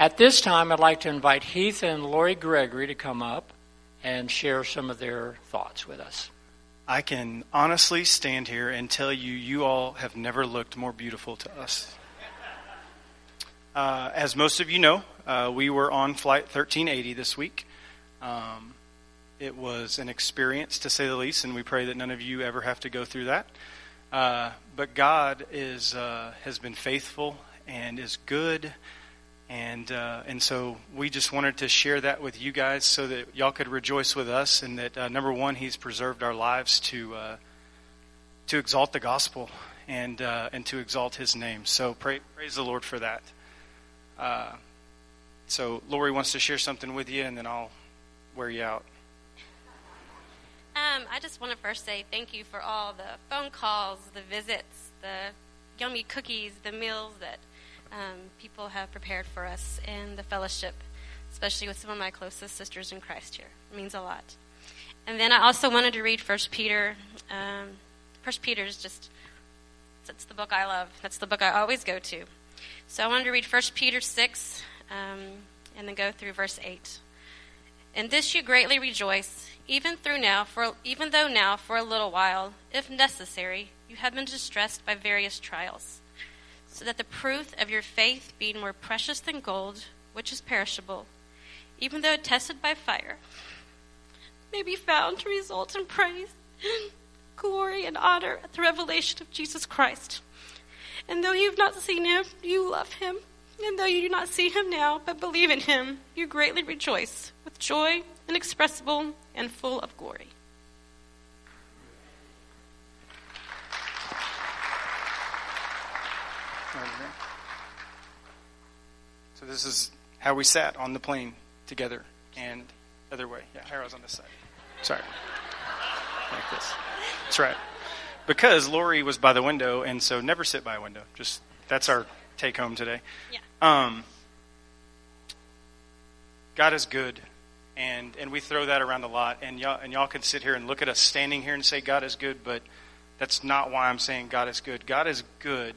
At this time, I'd like to invite Heath and Lori Gregory to come up and share some of their thoughts with us. I can honestly stand here and tell you, you all have never looked more beautiful to us. Uh, as most of you know, uh, we were on flight 1380 this week. Um, it was an experience, to say the least, and we pray that none of you ever have to go through that. Uh, but God is uh, has been faithful and is good, and uh, and so we just wanted to share that with you guys so that y'all could rejoice with us, and that uh, number one, He's preserved our lives to uh, to exalt the gospel and and to exalt His name. So pray, praise the Lord for that. so Lori wants to share something with you, and then I'll wear you out. Um, I just want to first say thank you for all the phone calls, the visits, the yummy cookies, the meals that um, people have prepared for us, and the fellowship, especially with some of my closest sisters in Christ here. It means a lot. And then I also wanted to read First Peter. Um, First Peter is just that's the book I love. That's the book I always go to. So I wanted to read First Peter six, um, and then go through verse eight. In this you greatly rejoice even through now for even though now for a little while if necessary you have been distressed by various trials so that the proof of your faith being more precious than gold which is perishable even though tested by fire may be found to result in praise glory and honor at the revelation of Jesus Christ and though you have not seen him you love him and though you do not see him now but believe in him you greatly rejoice with joy inexpressible and full of glory. This is how we sat on the plane together and other way. Yeah, Harold's on this side. Sorry. Like this. That's right. Because Lori was by the window, and so never sit by a window. Just that's our take home today. Yeah. Um, God is good and and we throw that around a lot. And y'all and y'all can sit here and look at us standing here and say God is good, but that's not why I'm saying God is good. God is good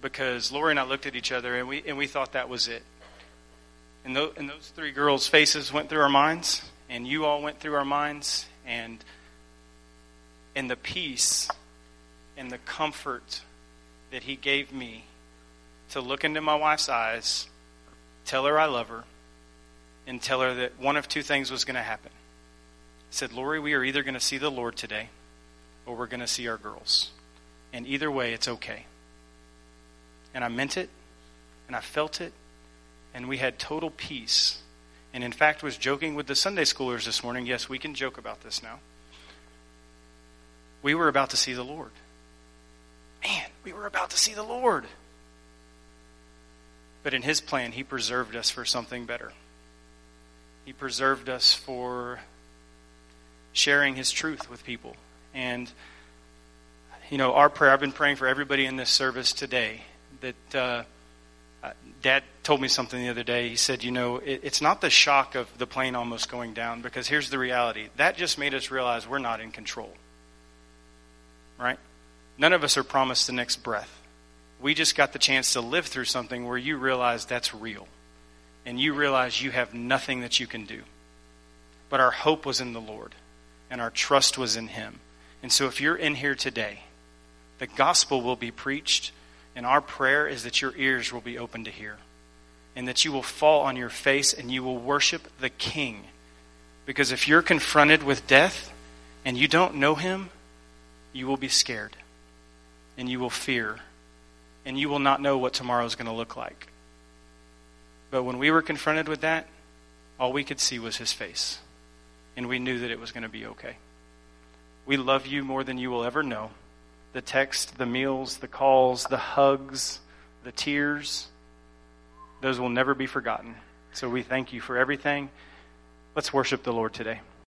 because Lori and I looked at each other and we and we thought that was it. And those, and those three girls' faces went through our minds, and you all went through our minds, and and the peace and the comfort that He gave me to look into my wife's eyes, tell her I love her and tell her that one of two things was going to happen. I said, Lori, we are either going to see the Lord today or we're going to see our girls. And either way, it's okay. And I meant it, and I felt it, and we had total peace. And in fact, was joking with the Sunday schoolers this morning. Yes, we can joke about this now. We were about to see the Lord. Man, we were about to see the Lord. But in His plan, He preserved us for something better. He preserved us for sharing His truth with people. And, you know, our prayer, I've been praying for everybody in this service today that. Uh, uh, Dad told me something the other day. He said, You know, it, it's not the shock of the plane almost going down, because here's the reality. That just made us realize we're not in control. Right? None of us are promised the next breath. We just got the chance to live through something where you realize that's real and you realize you have nothing that you can do. But our hope was in the Lord, and our trust was in Him. And so if you're in here today, the gospel will be preached, and our prayer is that your ears will be open to hear, and that you will fall on your face and you will worship the King. Because if you're confronted with death and you don't know Him, you will be scared, and you will fear, and you will not know what tomorrow is going to look like. But when we were confronted with that, all we could see was his face. And we knew that it was going to be okay. We love you more than you will ever know. The text, the meals, the calls, the hugs, the tears, those will never be forgotten. So we thank you for everything. Let's worship the Lord today.